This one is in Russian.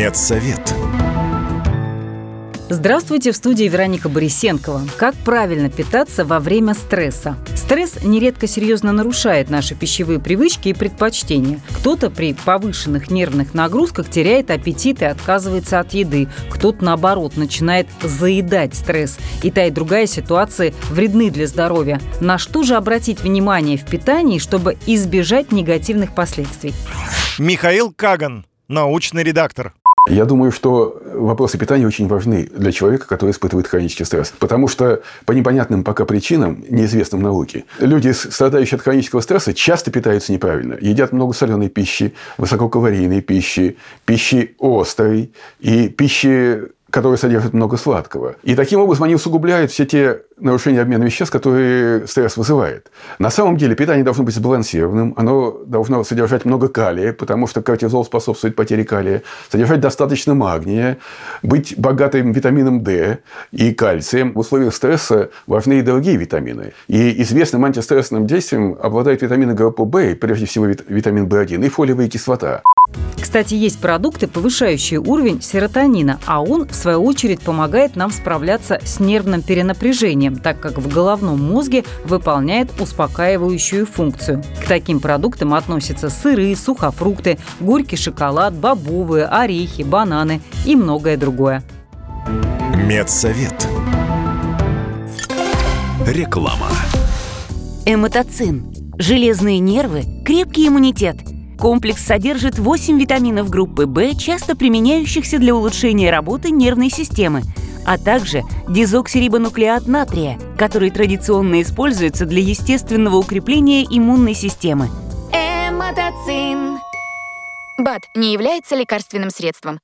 Медсовет. Здравствуйте, в студии Вероника Борисенкова. Как правильно питаться во время стресса? Стресс нередко серьезно нарушает наши пищевые привычки и предпочтения. Кто-то при повышенных нервных нагрузках теряет аппетит и отказывается от еды. Кто-то, наоборот, начинает заедать стресс. И та, и другая ситуации вредны для здоровья. На что же обратить внимание в питании, чтобы избежать негативных последствий? Михаил Каган, научный редактор. Я думаю, что вопросы питания очень важны для человека, который испытывает хронический стресс. Потому что по непонятным пока причинам, неизвестным науке, люди, страдающие от хронического стресса, часто питаются неправильно. Едят много соленой пищи, высококалорийной пищи, пищи острой и пищи которые содержат много сладкого. И таким образом они усугубляют все те нарушения обмена веществ, которые стресс вызывает. На самом деле питание должно быть сбалансированным, оно должно содержать много калия, потому что кортизол способствует потере калия, содержать достаточно магния, быть богатым витамином D и кальцием. В условиях стресса важны и другие витамины. И известным антистрессным действием обладают витамины группы В, прежде всего витамин В1 и фолиевая кислота. Кстати, есть продукты, повышающие уровень серотонина, а он, в свою очередь, помогает нам справляться с нервным перенапряжением, так как в головном мозге выполняет успокаивающую функцию. К таким продуктам относятся сыры, сухофрукты, горький шоколад, бобовые, орехи, бананы и многое другое. Медсовет. Реклама. Эмотоцин. Железные нервы, крепкий иммунитет – Комплекс содержит 8 витаминов группы В, часто применяющихся для улучшения работы нервной системы, а также дезоксирибонуклеат натрия, который традиционно используется для естественного укрепления иммунной системы. Эмотоцин. БАД не является лекарственным средством.